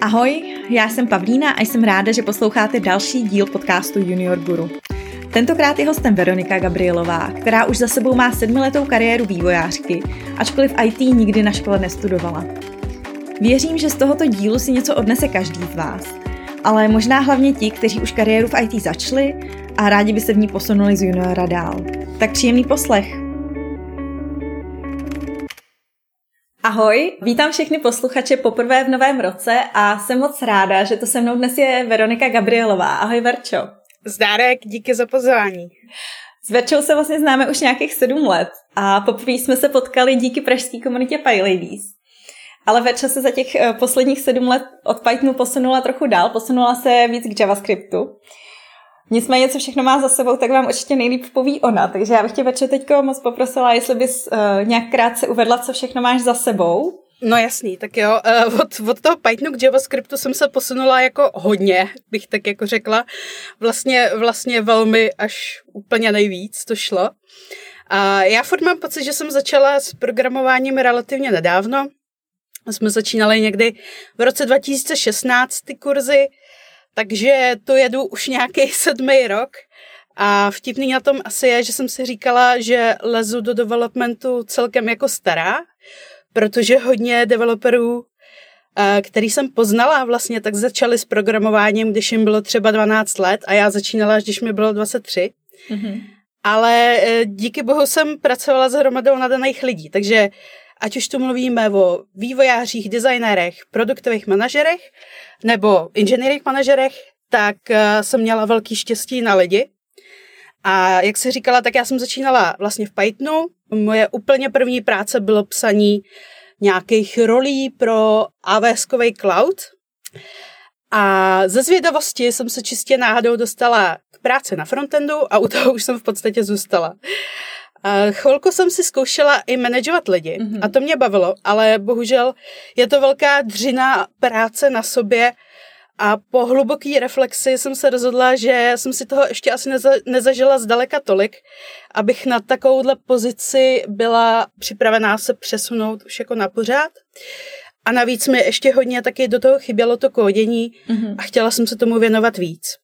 Ahoj, já jsem Pavlína a jsem ráda, že posloucháte další díl podcastu Junior Guru. Tentokrát je hostem Veronika Gabrielová, která už za sebou má sedmiletou kariéru vývojářky, ačkoliv IT nikdy na škole nestudovala. Věřím, že z tohoto dílu si něco odnese každý z vás, ale možná hlavně ti, kteří už kariéru v IT začali a rádi by se v ní posunuli z juniora dál. Tak příjemný poslech! Ahoj, vítám všechny posluchače poprvé v novém roce a jsem moc ráda, že to se mnou dnes je Veronika Gabrielová. Ahoj Verčo. Zdárek, díky za pozvání. S Verčou se vlastně známe už nějakých sedm let a poprvé jsme se potkali díky pražské komunitě PyLadies. Ale Verča se za těch eh, posledních sedm let od Pythonu posunula trochu dál, posunula se víc k JavaScriptu. Nicméně, co všechno má za sebou, tak vám určitě nejlíp poví ona. Takže já bych tě, Verčo, teď moc poprosila, jestli bys uh, nějak krátce uvedla, co všechno máš za sebou. No jasný, tak jo, uh, od, od toho Pythonu k JavaScriptu jsem se posunula jako hodně, bych tak jako řekla. Vlastně, vlastně velmi až úplně nejvíc to šlo. A já furt mám pocit, že jsem začala s programováním relativně nedávno. Jsme začínali někdy v roce 2016 ty kurzy, takže to jedu už nějaký sedmý rok. A vtipný na tom asi je, že jsem si říkala, že lezu do developmentu celkem jako stará, protože hodně developerů, eh, který jsem poznala vlastně, tak začali s programováním, když jim bylo třeba 12 let a já začínala, když mi bylo 23. Mm-hmm. Ale eh, díky bohu jsem pracovala s hromadou nadaných lidí, takže ať už tu mluvíme o vývojářích, designérech, produktových manažerech nebo inženýrích manažerech, tak eh, jsem měla velký štěstí na lidi. A jak se říkala, tak já jsem začínala vlastně v Pythonu. Moje úplně první práce bylo psaní nějakých rolí pro AWS Cloud. A ze zvědavosti jsem se čistě náhodou dostala k práci na frontendu a u toho už jsem v podstatě zůstala. A chvilku jsem si zkoušela i manažovat lidi mm-hmm. a to mě bavilo, ale bohužel je to velká dřina práce na sobě a po hluboký reflexi jsem se rozhodla, že jsem si toho ještě asi neza, nezažila zdaleka tolik, abych na takovouhle pozici byla připravená se přesunout už jako na pořád. A navíc mi ještě hodně taky do toho chybělo to kódění mm-hmm. a chtěla jsem se tomu věnovat víc.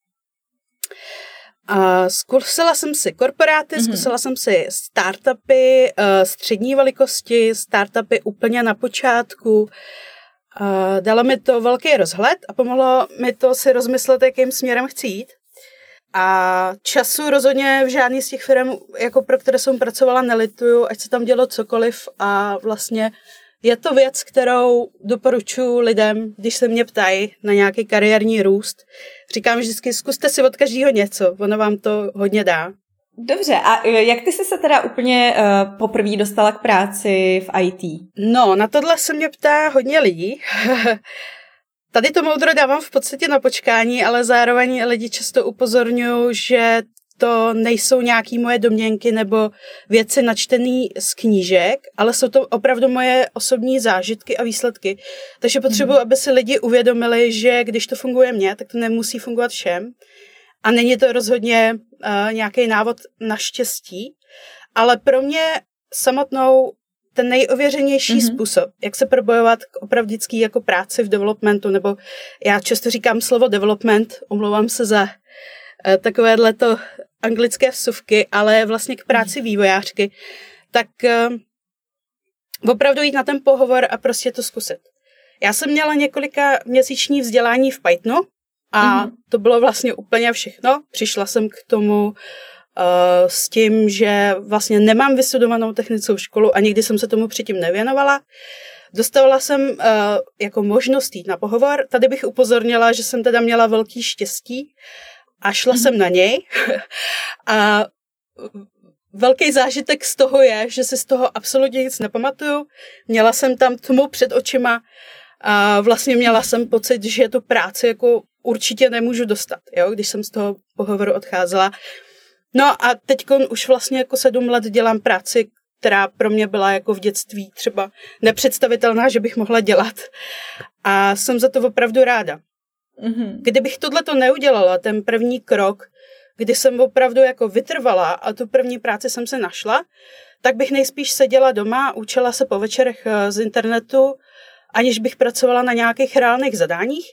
A zkusila jsem si korporáty, mm-hmm. zkusila jsem si startupy uh, střední velikosti, startupy úplně na počátku. Uh, dalo mi to velký rozhled a pomohlo mi to si rozmyslet, jakým směrem chci jít. A času rozhodně v žádný z těch firm, jako pro které jsem pracovala, nelituju, ať se tam dělo cokoliv a vlastně je to věc, kterou doporučuji lidem, když se mě ptají na nějaký kariérní růst. Říkám vždycky, zkuste si od každého něco, ono vám to hodně dá. Dobře, a e, jak ty jsi se teda úplně uh, poprvé dostala k práci v IT? No, na tohle se mě ptá hodně lidí. Tady to moudro dávám v podstatě na počkání, ale zároveň lidi často upozorňují, že to nejsou nějaké moje domněnky nebo věci načtené z knížek, ale jsou to opravdu moje osobní zážitky a výsledky. Takže potřebuji, mm. aby si lidi uvědomili, že když to funguje mně, tak to nemusí fungovat všem. A není to rozhodně uh, nějaký návod na štěstí, ale pro mě samotnou ten nejověřenější mm-hmm. způsob, jak se probojovat k opravdický jako práci v developmentu, nebo já často říkám slovo development, omlouvám se za takovéhle to anglické vsuvky, ale vlastně k práci mhm. vývojářky, tak uh, opravdu jít na ten pohovor a prostě to zkusit. Já jsem měla několika měsíční vzdělání v Pythonu a mm-hmm. to bylo vlastně úplně všechno. Přišla jsem k tomu uh, s tím, že vlastně nemám vystudovanou technickou školu a nikdy jsem se tomu předtím nevěnovala. Dostala jsem uh, jako možnost jít na pohovor. Tady bych upozornila, že jsem teda měla velký štěstí, a šla jsem na něj a velký zážitek z toho je, že si z toho absolutně nic nepamatuju. Měla jsem tam tmu před očima a vlastně měla jsem pocit, že tu práci jako určitě nemůžu dostat, jo, když jsem z toho pohovoru odcházela. No a teď už vlastně jako sedm let dělám práci, která pro mě byla jako v dětství třeba nepředstavitelná, že bych mohla dělat. A jsem za to opravdu ráda. Mm-hmm. Kdybych tohle to neudělala, ten první krok, kdy jsem opravdu jako vytrvala a tu první práci jsem se našla, tak bych nejspíš seděla doma, učila se po večerech eh, z internetu aniž bych pracovala na nějakých reálných zadáních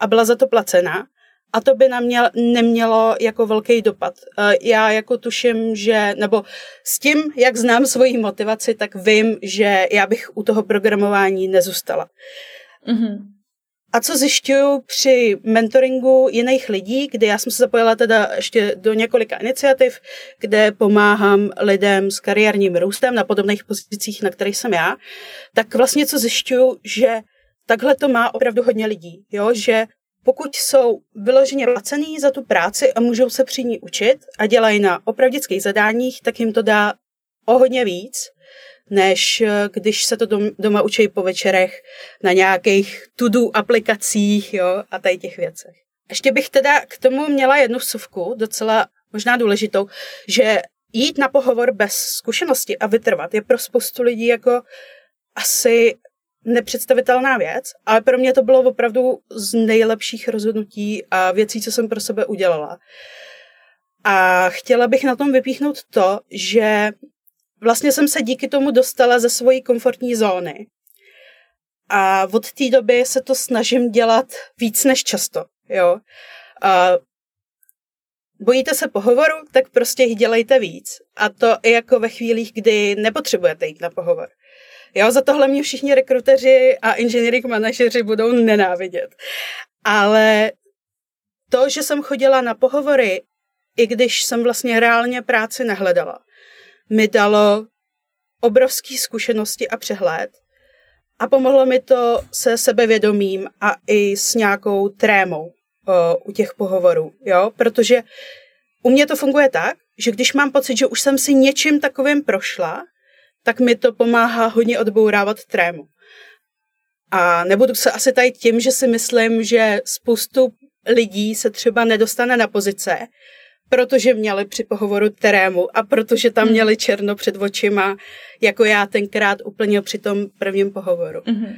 a byla za to placena. A to by na mě nemělo jako velký dopad. Eh, já jako tuším, že, nebo s tím, jak znám svoji motivaci, tak vím, že já bych u toho programování nezůstala. Mm-hmm. A co zjišťuju při mentoringu jiných lidí, kdy já jsem se zapojila teda ještě do několika iniciativ, kde pomáhám lidem s kariérním růstem na podobných pozicích, na kterých jsem já, tak vlastně co zjišťuju, že takhle to má opravdu hodně lidí, jo? že pokud jsou vyloženě placený za tu práci a můžou se při ní učit a dělají na opravdických zadáních, tak jim to dá o hodně víc, než eh, když se to doma učí po večerech na nějakých to-do aplikacích jo, a tady těch věcech. Ještě bych teda k tomu měla jednu vsuvku, docela možná důležitou, že jít na pohovor bez zkušenosti a vytrvat je pro spoustu lidí jako asi nepředstavitelná věc, ale pro mě to bylo opravdu z nejlepších rozhodnutí a věcí, co jsem pro sebe udělala. A chtěla bych na tom vypíchnout to, že vlastně jsem se díky tomu dostala ze svojí komfortní zóny. A od té doby se to snažím dělat víc než často. Jo? A bojíte se pohovoru, tak prostě jich dělejte víc. A to i jako ve chvílích, kdy nepotřebujete jít na pohovor. Jo, za tohle mě všichni rekruteři a engineering manažeři budou nenávidět. Ale to, že jsem chodila na pohovory, i když jsem vlastně reálně práci nehledala, mi dalo obrovské zkušenosti a přehled a pomohlo mi to se sebevědomím a i s nějakou trémou o, u těch pohovorů, jo, protože u mě to funguje tak, že když mám pocit, že už jsem si něčím takovým prošla, tak mi to pomáhá hodně odbourávat trému. A nebudu se asi tady tím, že si myslím, že spoustu lidí se třeba nedostane na pozice, protože měli při pohovoru terému a protože tam hmm. měli černo před očima, jako já tenkrát úplně při tom prvním pohovoru. Mm-hmm.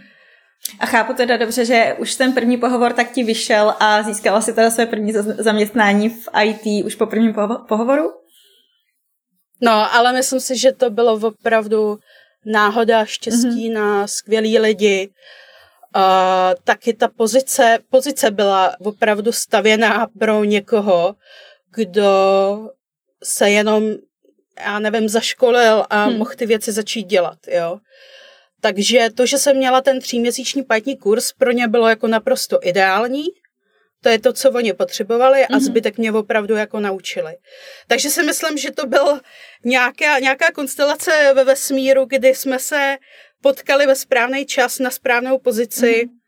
A chápu teda dobře, že už ten první pohovor tak ti vyšel a získala si teda své první zaměstnání v IT už po prvním pohovoru? No, ale myslím si, že to bylo opravdu náhoda, štěstí mm-hmm. na skvělý lidi. Uh, taky ta pozice, pozice byla opravdu stavěná pro někoho, kdo se jenom, já nevím, zaškolil a hmm. mohl ty věci začít dělat, jo. Takže to, že jsem měla ten tříměsíční patní kurz, pro ně bylo jako naprosto ideální. To je to, co oni potřebovali a mm-hmm. zbytek mě opravdu jako naučili. Takže si myslím, že to byl nějaká, nějaká konstelace ve vesmíru, kdy jsme se potkali ve správný čas na správnou pozici. Mm-hmm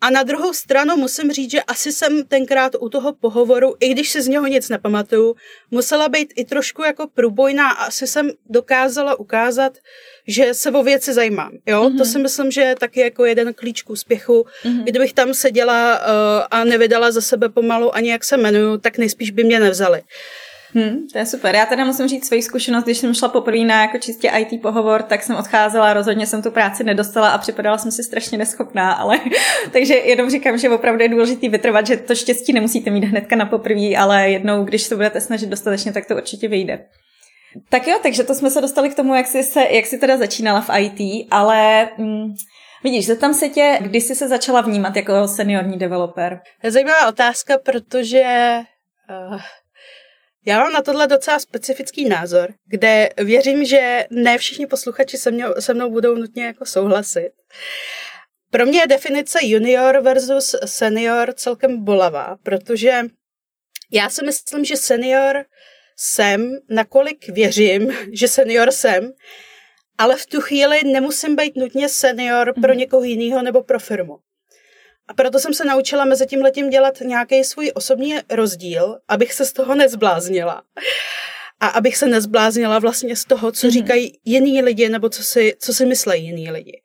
a na druhou stranu musím říct, že asi jsem tenkrát u toho pohovoru, i když si z něho nic nepamatuju, musela být i trošku jako průbojná a asi jsem dokázala ukázat, že se o věci zajímám. Jo? Mm-hmm. To si myslím, že je taky jako jeden klíč k úspěchu. Mm-hmm. Kdybych tam seděla uh, a nevydala za sebe pomalu ani jak se jmenuju, tak nejspíš by mě nevzali. Hmm, to je super. Já teda musím říct svoji zkušenost, když jsem šla poprvé na jako čistě IT pohovor, tak jsem odcházela, rozhodně jsem tu práci nedostala a připadala jsem si strašně neschopná, ale takže jenom říkám, že opravdu je důležité vytrvat, že to štěstí nemusíte mít hnedka na poprvé, ale jednou, když se budete snažit dostatečně, tak to určitě vyjde. Tak jo, takže to jsme se dostali k tomu, jak jsi, se, jak jsi teda začínala v IT, ale mm, vidíš, zeptám se tě, kdy jsi se začala vnímat jako seniorní developer? Zajímavá otázka, protože uh, já mám na tohle docela specifický názor, kde věřím, že ne všichni posluchači se, mnou, se mnou budou nutně jako souhlasit. Pro mě je definice junior versus senior celkem bolavá, protože já si myslím, že senior jsem, nakolik věřím, že senior jsem, ale v tu chvíli nemusím být nutně senior pro mhm. někoho jiného nebo pro firmu. A proto jsem se naučila mezi tím letím dělat nějaký svůj osobní rozdíl, abych se z toho nezbláznila. A abych se nezbláznila vlastně z toho, co mm-hmm. říkají jiní lidi, nebo co si, co si myslejí jiní lidi.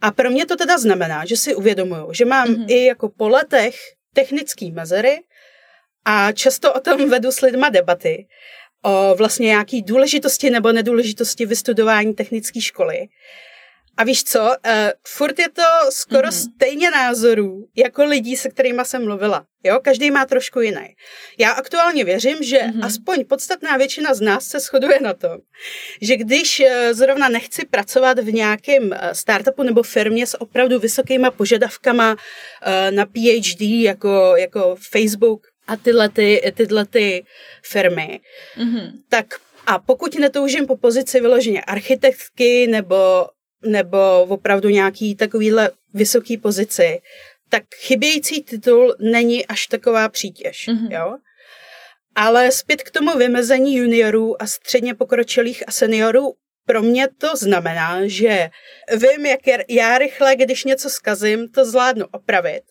A pro mě to teda znamená, že si uvědomuju, že mám mm-hmm. i jako po letech technický mezery a často o tom vedu s lidma debaty, o vlastně nějaký důležitosti nebo nedůležitosti vystudování technické školy. A víš co, uh, furt je to skoro mm-hmm. stejně názorů, jako lidí, se kterými jsem mluvila. Jo, každý má trošku jiný. Já aktuálně věřím, že mm-hmm. aspoň podstatná většina z nás se shoduje na tom, že když uh, zrovna nechci pracovat v nějakém uh, startupu nebo firmě s opravdu vysokýma požadavkama na PhD, jako, jako Facebook a tyhle, ty, tyhle ty firmy, mm-hmm. tak a pokud netoužím po pozici vyloženě architektky nebo nebo opravdu nějaký takovýhle vysoký pozici, tak chybějící titul není až taková přítěž, mm-hmm. jo? Ale zpět k tomu vymezení juniorů a středně pokročilých a seniorů, pro mě to znamená, že vím, jak já rychle, když něco zkazím, to zvládnu opravit.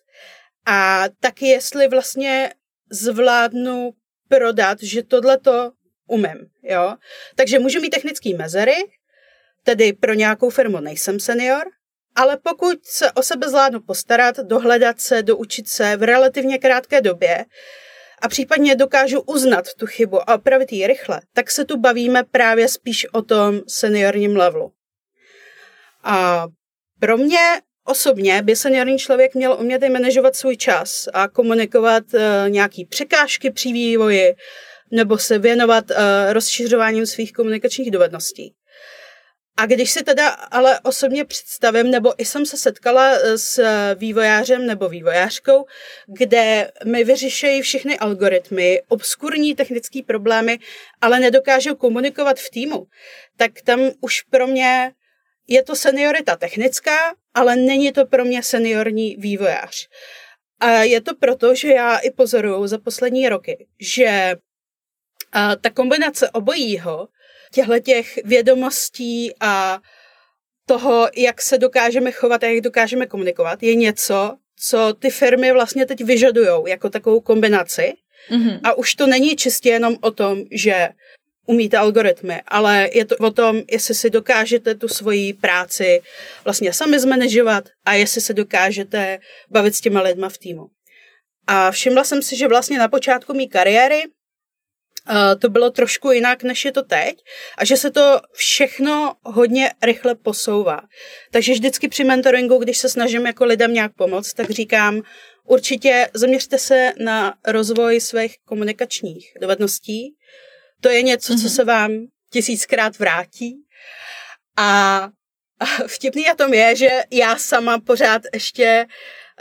A taky jestli vlastně zvládnu prodat, že tohle to umím, jo. Takže můžu mít technické mezery, Tedy pro nějakou firmu nejsem senior, ale pokud se o sebe zvládnu postarat, dohledat se, doučit se v relativně krátké době a případně dokážu uznat tu chybu a opravit ji rychle, tak se tu bavíme právě spíš o tom seniorním levelu. A pro mě osobně by seniorní člověk měl umět i manažovat svůj čas a komunikovat uh, nějaký překážky při vývoji nebo se věnovat uh, rozšiřováním svých komunikačních dovedností. A když si teda ale osobně představím, nebo i jsem se setkala eh, s vývojářem nebo vývojářkou, kde mi vyřešejí všechny algoritmy, obskurní technické problémy, ale nedokážou komunikovat v týmu, tak tam už pro mě je to seniorita technická, ale není to pro mě seniorní vývojář. A je to proto, že já i pozoruju za poslední roky, že ta kombinace obojího těchto těch vědomostí a toho, jak se dokážeme chovat a jak dokážeme komunikovat, je něco, co ty firmy vlastně teď vyžadují jako takovou kombinaci. Mm-hmm. A už to není čistě jenom o tom, že umíte algoritmy, ale je to o tom, jestli si dokážete tu svoji práci vlastně sami zmanežovat a jestli se dokážete bavit s těma lidma v týmu. A všimla jsem si, že vlastně na počátku mé kariéry to bylo trošku jinak, než je to teď a že se to všechno hodně rychle posouvá. Takže vždycky při mentoringu, když se snažím jako lidem nějak pomoct, tak říkám, určitě zaměřte se na rozvoj svých komunikačních dovedností. To je něco, mm-hmm. co mhm. se vám tisíckrát vrátí. A vtipný na tom je, že já sama pořád ještě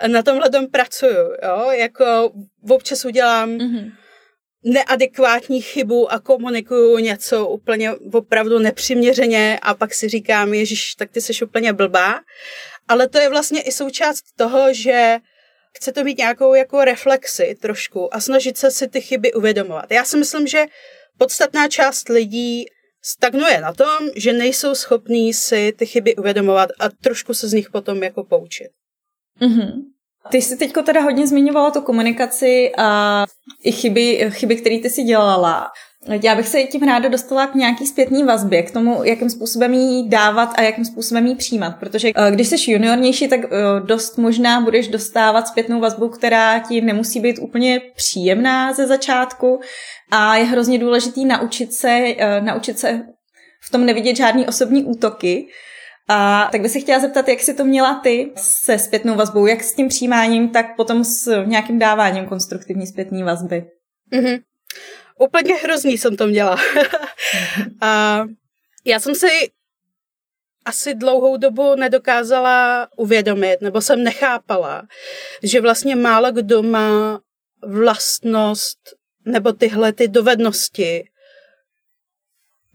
na tomhle pracuju, jo, jako občas udělám mm-hmm neadekvátní chybu a komunikuju něco úplně opravdu nepřiměřeně a pak si říkám, ježiš, tak ty jsi úplně blbá. Ale to je vlastně i součást toho, že chce to mít nějakou jako reflexi trošku a snažit se si ty chyby uvědomovat. Já si myslím, že podstatná část lidí stagnuje na tom, že nejsou schopní si ty chyby uvědomovat a trošku se z nich potom jako poučit. Mm-hmm. Ty jsi teďko teda hodně zmiňovala tu komunikaci a i chyby, chyby které ty si dělala. Já bych se tím ráda dostala k nějaký zpětní vazbě, k tomu, jakým způsobem jí dávat a jakým způsobem jí přijímat. Protože eh, když jsi juniornější, tak eh, dost možná budeš dostávat zpětnou vazbu, která ti nemusí být úplně příjemná ze začátku a je hrozně důležitý naučit se, eh, naučit se v tom nevidět žádný osobní útoky, a tak bych se chtěla zeptat, jak jsi to měla ty se zpětnou vazbou, jak s tím přijímáním, tak potom s nějakým dáváním konstruktivní zpětní vazby. Mm-hmm. Úplně hrozný jsem to měla. a já jsem si asi dlouhou dobu nedokázala uvědomit, nebo jsem nechápala, že vlastně málo kdo má vlastnost nebo tyhle ty dovednosti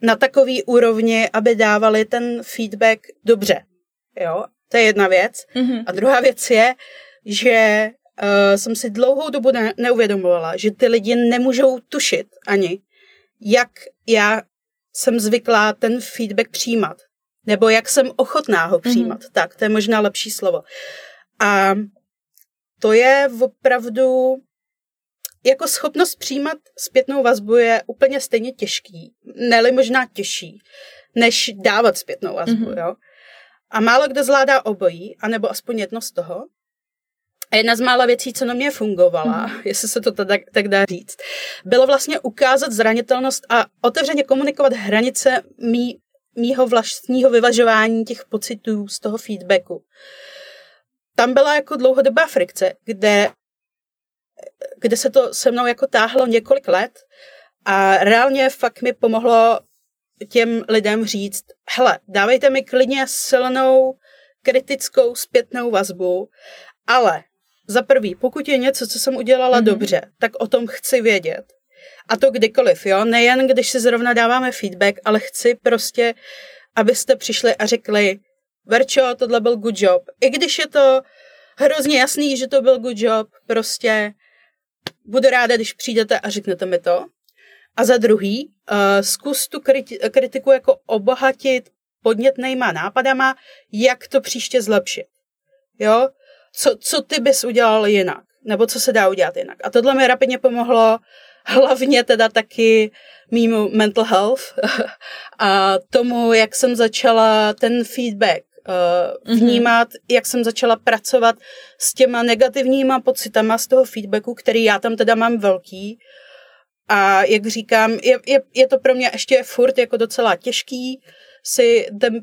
na takový úrovni, aby dávali ten feedback dobře. Jo, to je jedna věc. Mm-hmm. A druhá věc je, že uh, jsem si dlouhou dobu ne- neuvědomovala, že ty lidi nemůžou tušit ani, jak já jsem zvyklá ten feedback přijímat. Nebo jak jsem ochotná ho přijímat. Mm-hmm. Tak, to je možná lepší slovo. A to je opravdu jako schopnost přijímat zpětnou vazbu je úplně stejně těžký, neli možná těžší, než dávat zpětnou vazbu, mm-hmm. jo. A málo kdo zvládá obojí, anebo aspoň jedno z toho. A jedna z mála věcí, co na mě fungovala, mm-hmm. jestli se to tak, tak dá říct, bylo vlastně ukázat zranitelnost a otevřeně komunikovat hranice mý mýho vlastního vyvažování těch pocitů z toho feedbacku. Tam byla jako dlouhodobá frikce, kde, kde se to se mnou jako táhlo několik let a reálně fakt mi pomohlo těm lidem říct, hele, dávejte mi klidně silnou kritickou zpětnou vazbu, ale za prvý, pokud je něco, co jsem udělala mm-hmm. dobře, tak o tom chci vědět. A to kdykoliv, jo, nejen když si zrovna dáváme feedback, ale chci prostě, abyste přišli a řekli, Verčo, tohle byl good job. I když je to hrozně jasný, že to byl good job, prostě budu ráda, když přijdete a řeknete mi to. A za druhý, uh, zkus tu kriti- kritiku jako obohatit podnětnýma nápadama, jak to příště zlepšit. Jo? Co, co ty bys udělal jinak? Nebo co se dá udělat jinak? A tohle mi rapidně pomohlo hlavně teda taky mýmu mental health a tomu, jak jsem začala ten feedback uh, vnímat, mm-hmm. jak jsem začala pracovat s těma negativníma pocitama z toho feedbacku, který já tam teda mám velký. A jak říkám, je, je, je to pro mě ještě furt jako docela těžký si ten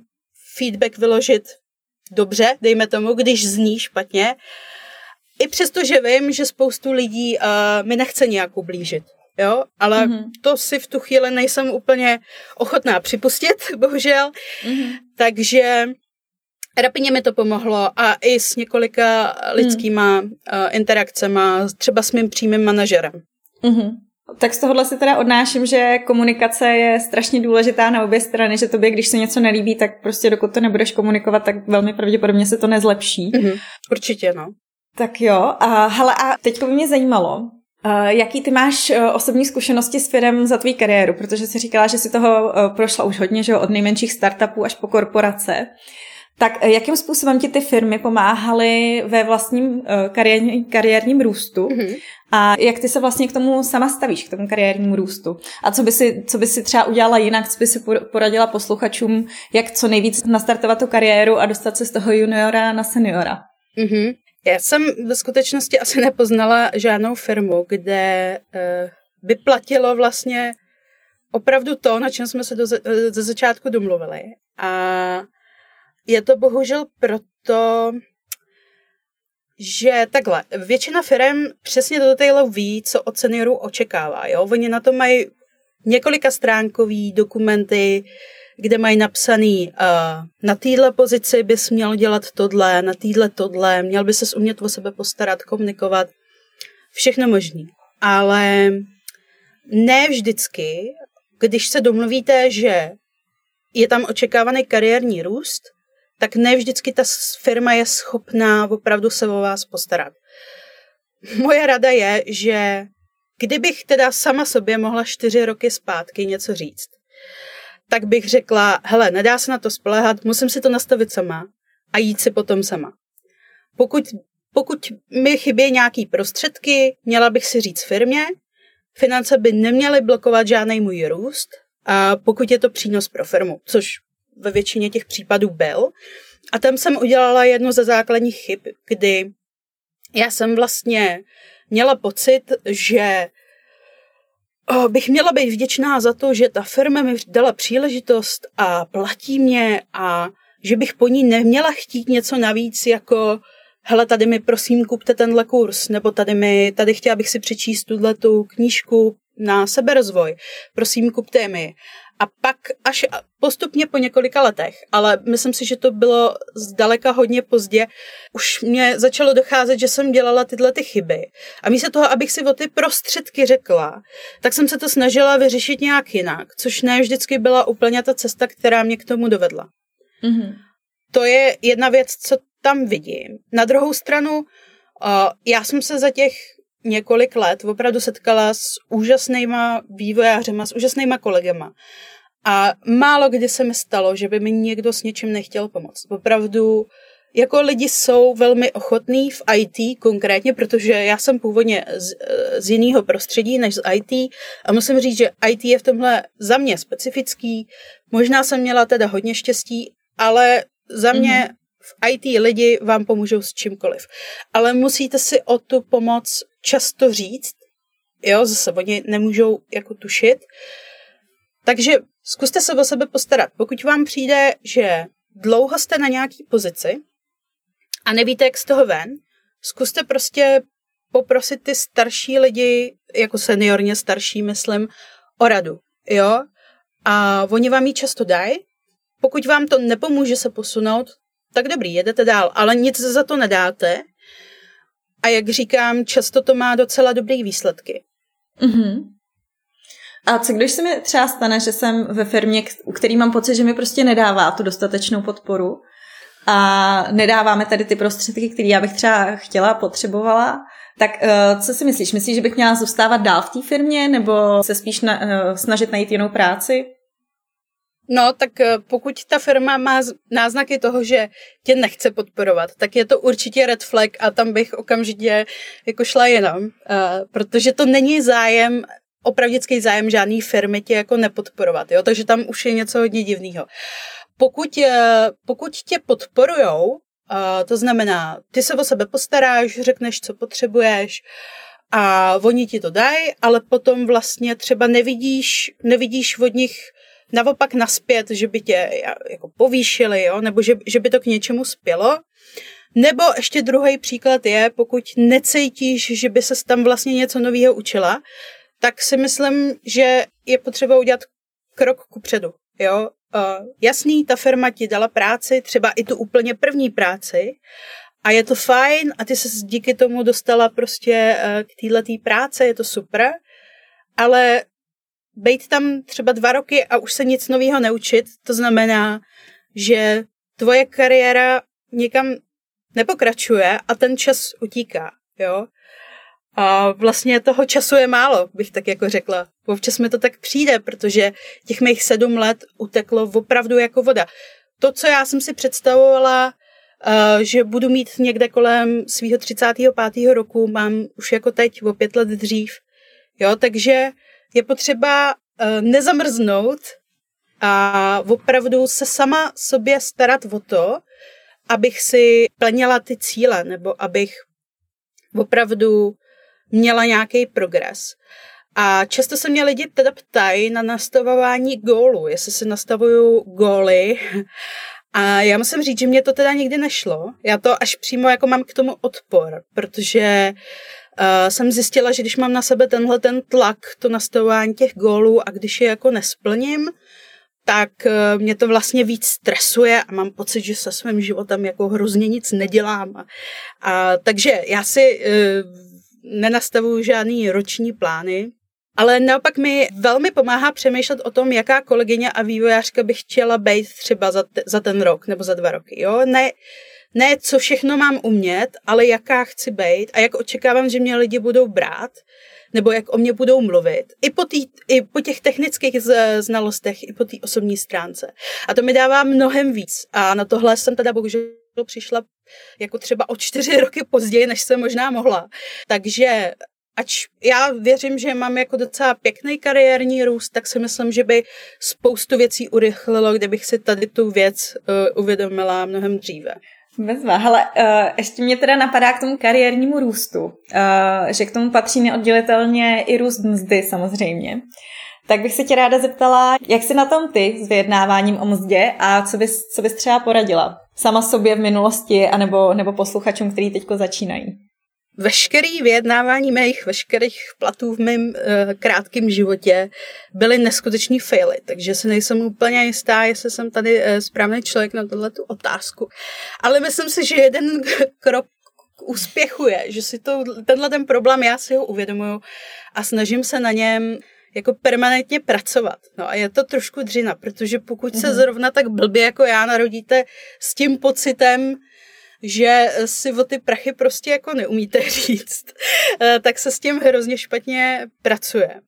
feedback vyložit dobře, dejme tomu, když zní špatně. I přesto, že vím, že spoustu lidí uh, mi nechce nějak ublížit. Jo, ale mm-hmm. to si v tu chvíli nejsem úplně ochotná připustit, bohužel. Mm-hmm. Takže rapidně mi to pomohlo a i s několika lidskýma mm. uh, interakcema, třeba s mým přímým manažerem. Mm-hmm. Tak z tohohle si teda odnáším, že komunikace je strašně důležitá na obě strany, že tobě, když se něco nelíbí, tak prostě dokud to nebudeš komunikovat, tak velmi pravděpodobně se to nezlepší. Mm-hmm. Určitě, no. Tak jo, a hele, a teď by mě zajímalo, Uh, jaký ty máš uh, osobní zkušenosti s firem za tvý kariéru? Protože jsi říkala, že si toho prošla už hodně, že jo, od nejmenších startupů až po korporace. Tak jakým způsobem ti ty firmy pomáhaly ve vlastním kariérním, kariérním růstu? Mm-hmm. A jak ty se vlastně k tomu sama stavíš, k tomu kariérnímu růstu? A co by si, co by si třeba udělala jinak, co by si poradila posluchačům, jak co nejvíc nastartovat tu kariéru a dostat se z toho juniora na seniora? Mm-hmm. Já jsem ve skutečnosti asi nepoznala žádnou firmu, kde uh, by platilo vlastně opravdu to, na čem jsme se do, eh, ze začátku domluvili. A je to bohužel proto, že takhle, většina firm přesně do detailu ví, co od seniorů očekává. Jo? Oni na to mají několika stránkový dokumenty, kde mají napsaný, uh, na téhle pozici bys měl dělat tohle, na téhle tohle, měl by se umět o sebe postarat, komunikovat, všechno možný. Ale ne vždycky, když se domluvíte, že je tam očekávaný kariérní růst, tak ne vždycky ta firma je schopná opravdu se o vás postarat. Moje rada je, že kdybych teda sama sobě mohla čtyři roky zpátky něco říct, tak bych řekla, hele, nedá se na to spolehat, musím si to nastavit sama a jít si potom sama. Pokud, pokud mi chybí nějaký prostředky, měla bych si říct firmě, finance by neměly blokovat žádný můj růst, a pokud je to přínos pro firmu, což ve většině těch případů byl. A tam jsem udělala jednu ze základních chyb, kdy já jsem vlastně měla pocit, že bych měla být vděčná za to, že ta firma mi dala příležitost a platí mě a že bych po ní neměla chtít něco navíc jako hele, tady mi prosím kupte tenhle kurz, nebo tady mi, tady chtěla bych si přečíst tuhle tu knížku na seberozvoj, prosím kupte mi. A pak až postupně po několika letech, ale myslím si, že to bylo zdaleka hodně pozdě, už mě začalo docházet, že jsem dělala tyhle ty chyby. A místo toho, abych si o ty prostředky řekla, tak jsem se to snažila vyřešit nějak jinak, což ne vždycky byla úplně ta cesta, která mě k tomu dovedla. Mm-hmm. To je jedna věc, co tam vidím. Na druhou stranu, já jsem se za těch několik let opravdu setkala s úžasnýma vývojářema, s úžasnýma kolegama. A málo kdy se mi stalo, že by mi někdo s něčím nechtěl pomoct. Opravdu jako lidi jsou velmi ochotní v IT konkrétně, protože já jsem původně z, z jiného prostředí než z IT a musím říct, že IT je v tomhle za mě specifický. Možná jsem měla teda hodně štěstí, ale za mě mm-hmm. v IT lidi vám pomůžou s čímkoliv. Ale musíte si o tu pomoc často říct, jo, zase oni nemůžou jako tušit. Takže zkuste se o sebe postarat. Pokud vám přijde, že dlouho jste na nějaký pozici a nevíte, jak z toho ven, zkuste prostě poprosit ty starší lidi, jako seniorně starší, myslím, o radu, jo? A oni vám ji často dají. Pokud vám to nepomůže se posunout, tak dobrý, jedete dál, ale nic za to nedáte. A jak říkám, často to má docela dobrý výsledky. Mm-hmm. A co když se mi třeba stane, že jsem ve firmě, u který mám pocit, že mi prostě nedává tu dostatečnou podporu a nedáváme tady ty prostředky, které já bych třeba chtěla, potřebovala, tak uh, co si myslíš? Myslíš, že bych měla zůstávat dál v té firmě nebo se spíš na, uh, snažit najít jinou práci? No, tak eh, pokud ta firma má náznaky toho, že tě nechce podporovat, tak je to určitě red flag a tam bych okamžitě jako šla jenom, uh, protože to není zájem, opravdický zájem žádný firmy tě jako nepodporovat, jo, takže tam už je něco hodně divného. Pokud, uh, pokud tě podporujou, to znamená, ty se o sebe postaráš, řekneš, co potřebuješ, a oni ti to dají, ale potom vlastně třeba nevidíš, nevidíš od nich naopak naspět, že by tě jako povýšili, jo? nebo že, že by to k něčemu spělo. Nebo ještě druhý příklad je, pokud necítíš, že by se tam vlastně něco nového učila, tak si myslím, že je potřeba udělat krok ku předu. Jo? Uh, jasný, ta firma ti dala práci, třeba i tu úplně první práci, a je to fajn a ty se díky tomu dostala prostě uh, k této práce, je to super, ale být tam třeba dva roky a už se nic nového neučit, to znamená, že tvoje kariéra někam nepokračuje a ten čas utíká, jo. A vlastně toho času je málo, bych tak jako řekla. Občas mi to tak přijde, protože těch mých sedm let uteklo opravdu jako voda. To, co já jsem si představovala, že budu mít někde kolem svého 35. roku, mám už jako teď o pět let dřív. Jo, takže je potřeba uh, nezamrznout a opravdu se sama sobě starat o to, abych si plnila ty cíle, nebo abych opravdu měla nějaký progres. A často se mě lidi teda ptají na nastavování gólu, jestli si nastavuju góly. A já musím říct, že mě to teda nikdy nešlo. Já to až přímo jako mám k tomu odpor, protože uh, jsem zjistila, že když mám na sebe tenhle ten tlak, to nastavování těch gólů a když je jako nesplním, tak uh, mě to vlastně víc stresuje a mám pocit, že se svým životem jako hrozně nic nedělám. A, a takže já si uh, nenastavuju žádný roční plány, ale naopak mi velmi pomáhá přemýšlet o tom, jaká kolegyně a vývojářka bych chtěla být třeba za, te, za ten rok nebo za dva roky. Jo? Ne, ne, co všechno mám umět, ale jaká chci být a jak očekávám, že mě lidi budou brát, nebo jak o mě budou mluvit. I po, tý, i po těch technických znalostech, i po té osobní stránce. A to mi dává mnohem víc. A na tohle jsem teda bohužel přišla jako třeba o čtyři roky později, než jsem možná mohla. Takže ač já věřím, že mám jako docela pěkný kariérní růst, tak si myslím, že by spoustu věcí urychlilo, kdybych si tady tu věc uh, uvědomila mnohem dříve. Bezva. Hele, uh, ještě mě teda napadá k tomu kariérnímu růstu, uh, že k tomu patří neoddělitelně i růst mzdy samozřejmě. Tak bych se tě ráda zeptala, jak jsi na tom ty s vyjednáváním o mzdě a co bys, co bys třeba poradila sama sobě v minulosti anebo, nebo posluchačům, kteří teďko začínají? Veškerý vyjednávání mých veškerých platů v mém uh, krátkém životě byly neskutečný faily, takže se nejsem úplně jistá, jestli jsem tady uh, správný člověk na tohle tu otázku. Ale myslím si, že jeden krok k úspěchu je, že si to, tenhle ten problém, já si ho uvědomuju a snažím se na něm jako permanentně pracovat. No a je to trošku dřina, protože pokud mm-hmm. se mhm. zrovna tak blbě jako já narodíte s tím pocitem, že si o ty prachy prostě jako neumíte říct, eh, tak se s tím hrozně špatně pracuje.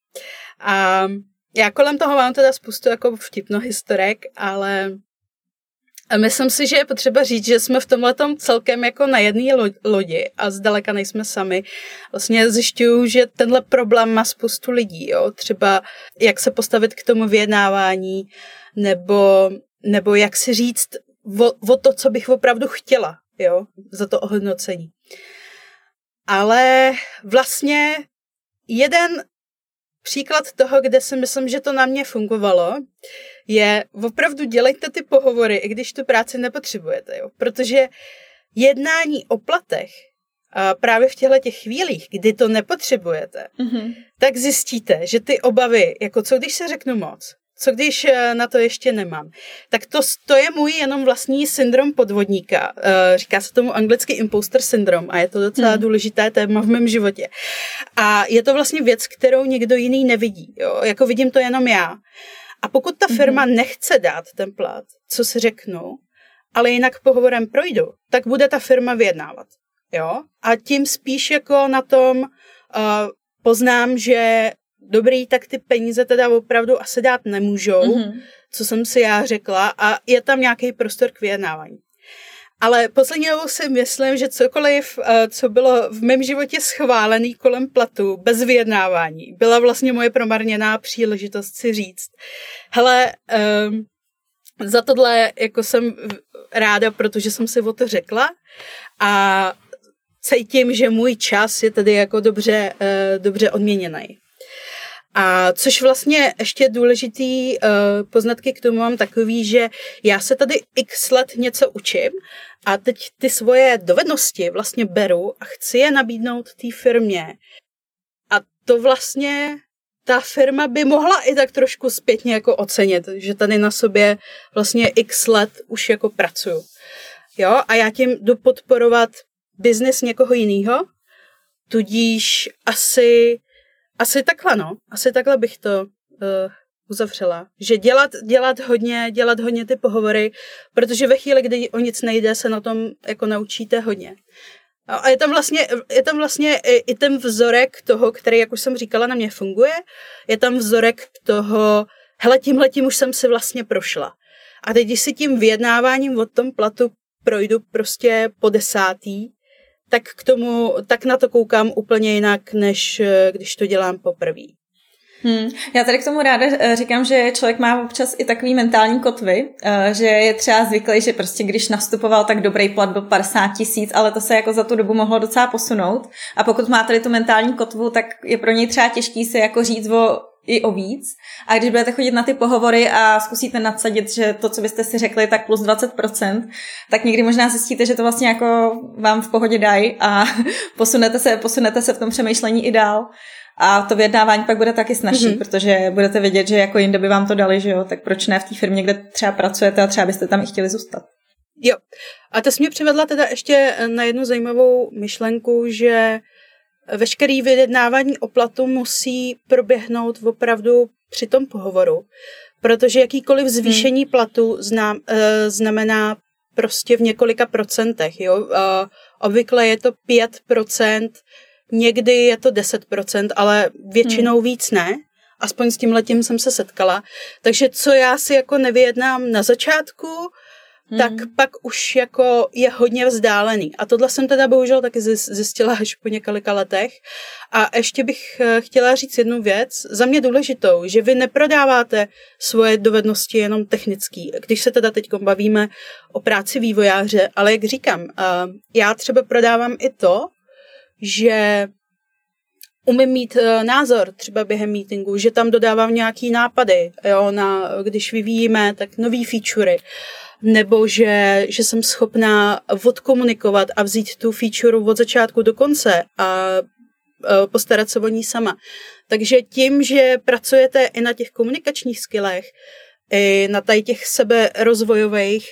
A já kolem toho mám teda spoustu jako vtipno historek, ale myslím si, že je potřeba říct, že jsme v tomhle celkem jako na jedné lodi a zdaleka nejsme sami. Vlastně zjišťuju, že tenhle problém má spoustu lidí, jo? třeba jak se postavit k tomu vyjednávání, nebo, nebo jak si říct o, o to, co bych opravdu chtěla jo, za to ohodnocení. Ale vlastně jeden příklad toho, kde si myslím, že to na mě fungovalo, je opravdu dělejte ty pohovory, i když tu práci nepotřebujete, jo? protože jednání o platech a právě v těchto těch chvílích, kdy to nepotřebujete, mm-hmm. tak zjistíte, že ty obavy, jako co když se řeknu moc, co když eh, na to ještě nemám? Tak to, to je můj jenom vlastní syndrom podvodníka. Eh, říká se tomu anglicky imposter syndrom a je to docela hmm. důležité téma v mém životě. A je to vlastně věc, kterou někdo jiný nevidí. Jo? Jako vidím to jenom já. A pokud ta firma hmm. nechce dát ten plat, co si řeknu, ale jinak pohovorem projdu, tak bude ta firma vyjednávat. Jo? A tím spíš jako na tom uh, poznám, že dobrý, tak ty peníze teda opravdu asi dát nemůžou, mm-hmm. co jsem si já řekla, a je tam nějaký prostor k vyjednávání. Ale poslední dobou si myslím, že cokoliv, eh, co bylo v mém životě schválený kolem platu, bez vyjednávání, byla vlastně moje promarněná příležitost si říct. Hele, um, za tohle jako jsem ráda, protože jsem si o to řekla a cítím, že můj čas je tedy jako dobře, uh, dobře odměněný. A což vlastně ještě důležitý uh, poznatky k tomu mám takový, že já se tady x let něco učím a teď ty svoje dovednosti vlastně beru a chci je nabídnout té firmě. A to vlastně ta firma by mohla i tak trošku zpětně jako ocenit, že tady na sobě vlastně x let už jako pracuju. Jo, a já tím jdu podporovat biznis někoho jiného, tudíž asi asi takhle, no. Asi takhle bych to uh, uzavřela. Že dělat, dělat hodně, dělat hodně ty pohovory, protože ve chvíli, kdy o nic nejde, se na tom jako naučíte hodně. A je tam vlastně, je tam vlastně i, i ten vzorek toho, který, jak už jsem říkala, na mě funguje. Je tam vzorek toho, hele, tímhle tím už jsem si vlastně prošla. A teď, když si tím vyjednáváním od tom platu projdu prostě po desátý, tak k tomu, tak na to koukám úplně jinak, než eh, když to dělám poprvé. Hmm. Já tady k tomu ráda eh, říkám, že člověk má občas i takový mentální kotvy, eh, že je třeba zvyklý, že prostě když nastupoval, tak dobrý plat byl 50 tisíc, ale to se jako za tu dobu mohlo docela posunout. A pokud má tady tu mentální kotvu, tak je pro něj třeba těžký se jako říct o i o víc. A když budete chodit na ty pohovory a zkusíte nadsadit, že to, co byste si řekli, tak plus 20%, tak někdy možná zjistíte, že to vlastně jako vám v pohodě dají a posunete se, posunete se v tom přemýšlení i dál. A to vyjednávání pak bude taky snažší, mm-hmm. protože budete vědět, že jako jinde by vám to dali, že jo, tak proč ne v té firmě, kde třeba pracujete a třeba byste tam i chtěli zůstat. Jo. A to jsi mě přivedla teda ještě na jednu zajímavou myšlenku, že veškerý vyjednávání o platu musí proběhnout opravdu při tom pohovoru, protože jakýkoliv hmm. zvýšení hmm. platu znám, uh, znamená prostě v několika procentech. Jo? Uh, obvykle je to 5%, někdy je to 10%, ale většinou hmm. víc ne. Aspoň s tím letím jsem se setkala. Takže co já si jako nevyjednám na začátku, hmm. tak pak už jako je hodně vzdálený. A tohle jsem teda bohužel taky zjistila až po několika letech. A ještě bych eh, chtěla říct jednu věc, za mě důležitou, že vy neprodáváte svoje dovednosti jenom technický. Když se teda teď bavíme o práci vývojáře, ale jak říkám, eh, já třeba prodávám i to, že umím mít uh, názor třeba během meetingu, že tam dodávám nějaký nápady, jo, na, když vyvíjíme, tak nový featurey nebo že, že jsem schopná odkomunikovat a vzít tu feature od začátku do konce a postarat se o ní sama. Takže tím, že pracujete i na těch komunikačních skillech, i na tady těch seberozvojových,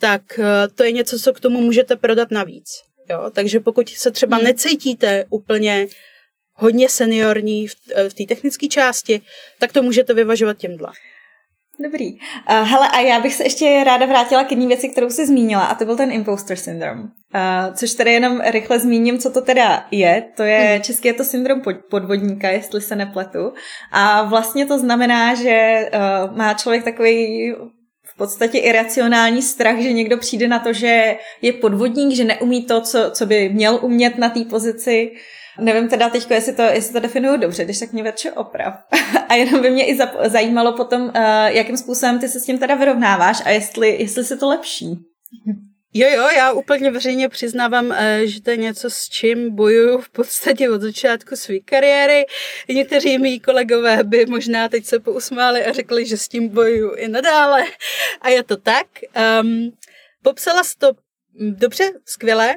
tak e, to je něco, co k tomu můžete prodat navíc. Jo? Takže pokud se třeba hmm. necítíte úplně hodně seniorní v, e, v té technické části, tak to můžete vyvažovat tímhle. Dobrý. Uh, hele, a já bych se ještě ráda vrátila k jedné věci, kterou jsi zmínila, a to byl ten imposter syndrom. Uh, což tady jenom rychle zmíním, co to teda je. To je, hmm. český je to syndrom podvodníka, jestli se nepletu. A vlastně to znamená, že uh, má člověk takový v podstatě iracionální strach, že někdo přijde na to, že je podvodník, že neumí to, co, co by měl umět na té pozici, Nevím teda teď, jestli to, jestli to definuju dobře, když tak mě větše oprav. a jenom by mě i zajímalo potom, uh, jakým způsobem ty se s tím teda vyrovnáváš a jestli, jestli se to lepší. Jo, jo, já úplně veřejně přiznávám, eh, že to je něco, s čím bojuju v podstatě od začátku své kariéry. Někteří mý kolegové by možná teď se pousmáli a řekli, že s tím bojuju i nadále. A je to tak. Um, popsala jsi to dobře, skvěle.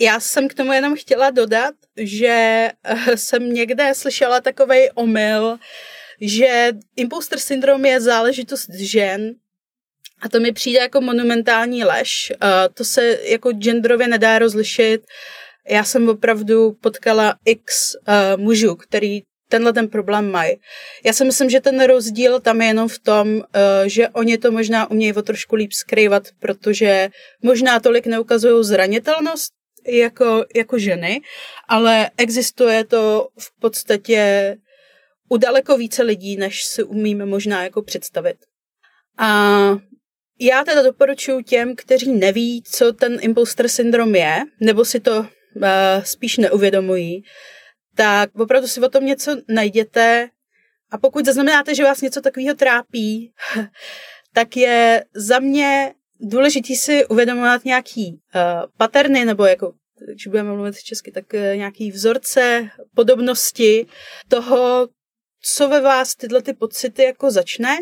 Já jsem k tomu jenom chtěla dodat, že eh, jsem někde slyšela takový omyl, že imposter syndrom je záležitost žen, a to mi přijde jako monumentální lež. Uh, to se jako genderově nedá rozlišit. Já jsem opravdu potkala x uh, mužů, který tenhle ten problém mají. Já si myslím, že ten rozdíl tam je jenom v tom, že oni to možná umějí o trošku líp skrývat, protože možná tolik neukazují zranitelnost jako, jako ženy, ale existuje to v podstatě u daleko více lidí, než si umíme možná jako představit. A já teda doporučuji těm, kteří neví, co ten imposter syndrom je, nebo si to uh, spíš neuvědomují, tak opravdu si o tom něco najděte a pokud zaznamenáte, že vás něco takového trápí, tak je za mě důležitý si uvědomovat nějaký uh, paterny, nebo jako, když budeme mluvit česky, tak uh, nějaký vzorce, podobnosti toho, co ve vás tyhle ty pocity jako začne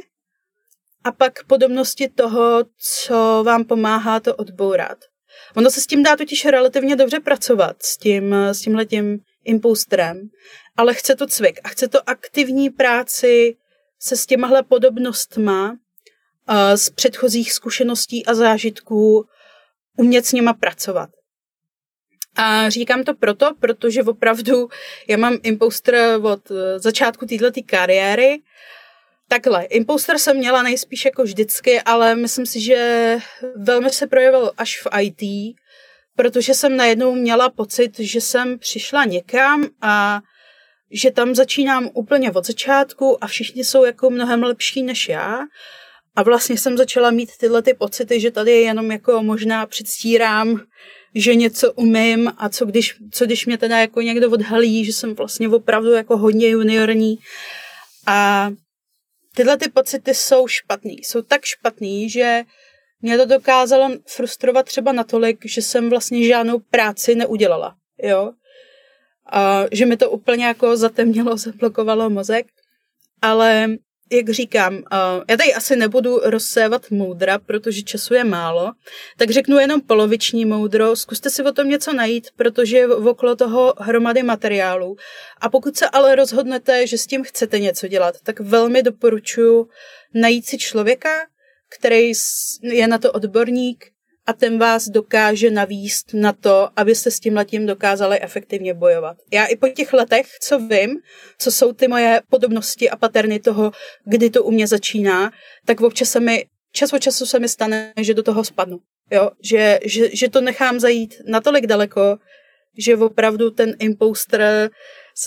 a pak podobnosti toho, co vám pomáhá to odbourat. Ono se s tím dá totiž relativně dobře pracovat, s tím, s tímhletím impulstrem, ale chce to cvik a chce to aktivní práci se s těmahle podobnostma z předchozích zkušeností a zážitků umět s nima pracovat. A říkám to proto, protože opravdu já mám imposter od e, začátku této kariéry Takhle, imposter jsem měla nejspíš jako vždycky, ale myslím si, že velmi se projevil až v IT, protože jsem najednou měla pocit, že jsem přišla někam a že tam začínám úplně od začátku a všichni jsou jako mnohem lepší než já. A vlastně jsem začala mít tyhle ty pocity, že tady jenom jako možná předstírám, že něco umím a co když, co když mě teda jako někdo odhalí, že jsem vlastně opravdu jako hodně juniorní. A tyhle ty pocity jsou špatný. Jsou tak špatný, že mě to dokázalo frustrovat třeba natolik, že jsem vlastně žádnou práci neudělala. Jo? A že mi to úplně jako zatemnilo, zablokovalo mozek. Ale jak říkám, uh, já tady asi nebudu rozsévat moudra, protože času je málo, tak řeknu jenom poloviční moudro. Zkuste si o tom něco najít, protože je okolo toho hromady materiálů. A pokud se ale rozhodnete, že s tím chcete něco dělat, tak velmi doporučuji najít si člověka, který je na to odborník, a ten vás dokáže navíst na to, abyste s tím letím dokázali efektivně bojovat. Já i po těch letech, co vím, co jsou ty moje podobnosti a paterny toho, kdy to u mě začíná, tak občas se mi, čas od času se mi stane, že do toho spadnu. Jo? Že, že, že to nechám zajít natolik daleko, že opravdu ten imposter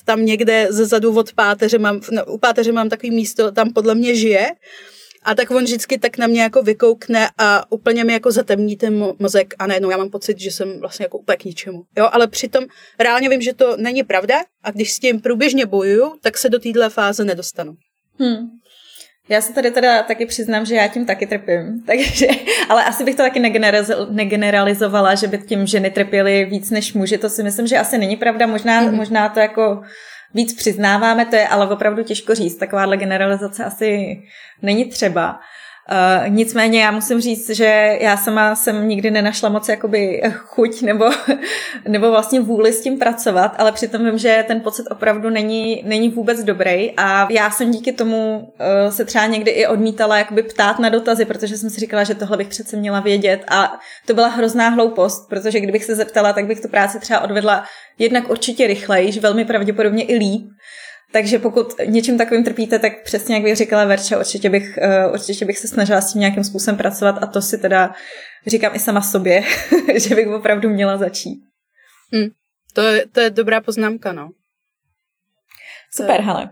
tam někde ze zadu od páteře mám, no, u páteře mám takový místo, tam podle mě žije a tak on vždycky tak na mě jako vykoukne a úplně mi jako zatemní ten mozek a najednou já mám pocit, že jsem vlastně jako úplně k ničemu. Jo, ale přitom reálně vím, že to není pravda a když s tím průběžně bojuju, tak se do téhle fáze nedostanu. Hmm. Já se tady teda taky přiznám, že já tím taky trpím, takže, ale asi bych to taky negeneralizovala, že by tím ženy trpěly víc než muži, to si myslím, že asi není pravda, možná, mm. možná to jako víc přiznáváme, to je ale opravdu těžko říct. Takováhle generalizace asi není třeba. Uh, nicméně já musím říct, že já sama jsem nikdy nenašla moc jakoby chuť nebo, nebo vlastně vůli s tím pracovat, ale přitom vím, že ten pocit opravdu není, není vůbec dobrý a já jsem díky tomu uh, se třeba někdy i odmítala jakoby ptát na dotazy, protože jsem si říkala, že tohle bych přece měla vědět a to byla hrozná hloupost, protože kdybych se zeptala, tak bych tu práci třeba odvedla jednak určitě rychleji, velmi pravděpodobně i líp, takže pokud něčím takovým trpíte, tak přesně jak bych říkala Verča, určitě bych, uh, určitě bych se snažila s tím nějakým způsobem pracovat a to si teda říkám i sama sobě, že bych opravdu měla začít. Hmm. To, je, to je dobrá poznámka, no. Super, hele.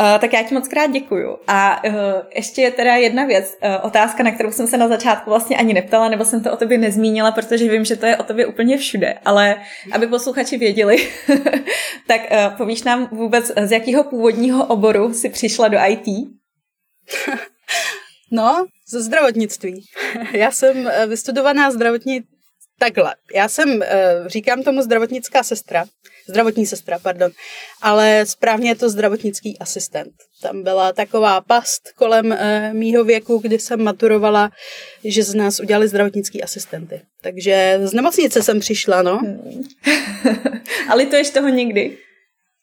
Uh, tak já ti moc krát děkuju. A uh, ještě je teda jedna věc, uh, otázka, na kterou jsem se na začátku vlastně ani neptala, nebo jsem to o tobě nezmínila, protože vím, že to je o tobě úplně všude, ale aby posluchači věděli, tak uh, povíš nám vůbec, z jakého původního oboru si přišla do IT? no, ze zdravotnictví. já jsem vystudovaná zdravotní Takhle, já jsem, říkám tomu zdravotnická sestra, zdravotní sestra, pardon, ale správně je to zdravotnický asistent. Tam byla taková past kolem eh, mýho věku, kdy jsem maturovala, že z nás udělali zdravotnický asistenty. Takže z nemocnice jsem přišla, no. Hmm. ale to ještě toho nikdy?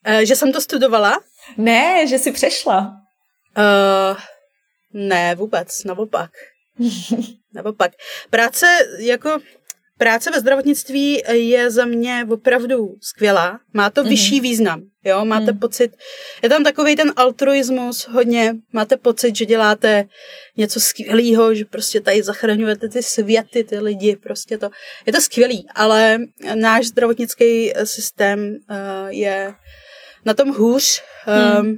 Eh, že jsem to studovala? Ne, že jsi přešla. Uh, ne, vůbec, naopak. naopak. Práce jako Práce ve zdravotnictví je za mě opravdu skvělá. Má to mm-hmm. vyšší význam. Jo, máte mm. pocit, je tam takový ten altruismus hodně, máte pocit, že děláte něco skvělého, že prostě tady zachraňujete ty světy, ty lidi, prostě to, je to skvělý, ale náš zdravotnický systém uh, je na tom hůř. Mm.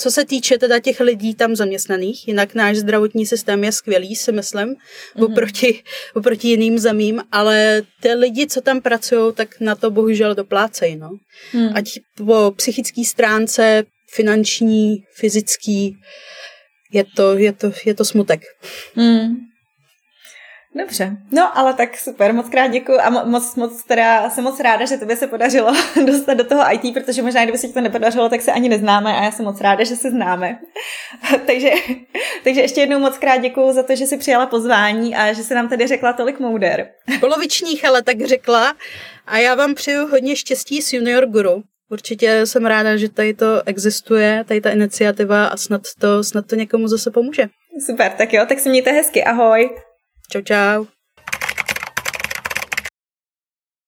Co se týče teda těch lidí tam zaměstnaných, jinak náš zdravotní systém je skvělý, si myslím, mm-hmm. oproti, oproti jiným zemím, ale ty lidi, co tam pracují, tak na to bohužel doplácejí. No. Mm. Ať po psychické stránce, finanční, fyzický, je to, je to, je to smutek. Mm. Dobře, no ale tak super, moc krát děkuji a moc, moc teda jsem moc ráda, že tobě se podařilo dostat do toho IT, protože možná kdyby se ti to nepodařilo, tak se ani neznáme a já jsem moc ráda, že se známe. takže, takže ještě jednou moc krát děkuji za to, že jsi přijala pozvání a že se nám tady řekla tolik mouder. Polovičních ale tak řekla a já vám přeju hodně štěstí s Junior Guru. Určitě jsem ráda, že tady to existuje, tady ta iniciativa a snad to, snad to někomu zase pomůže. Super, tak jo, tak si mějte hezky, ahoj. Ciao, ciao.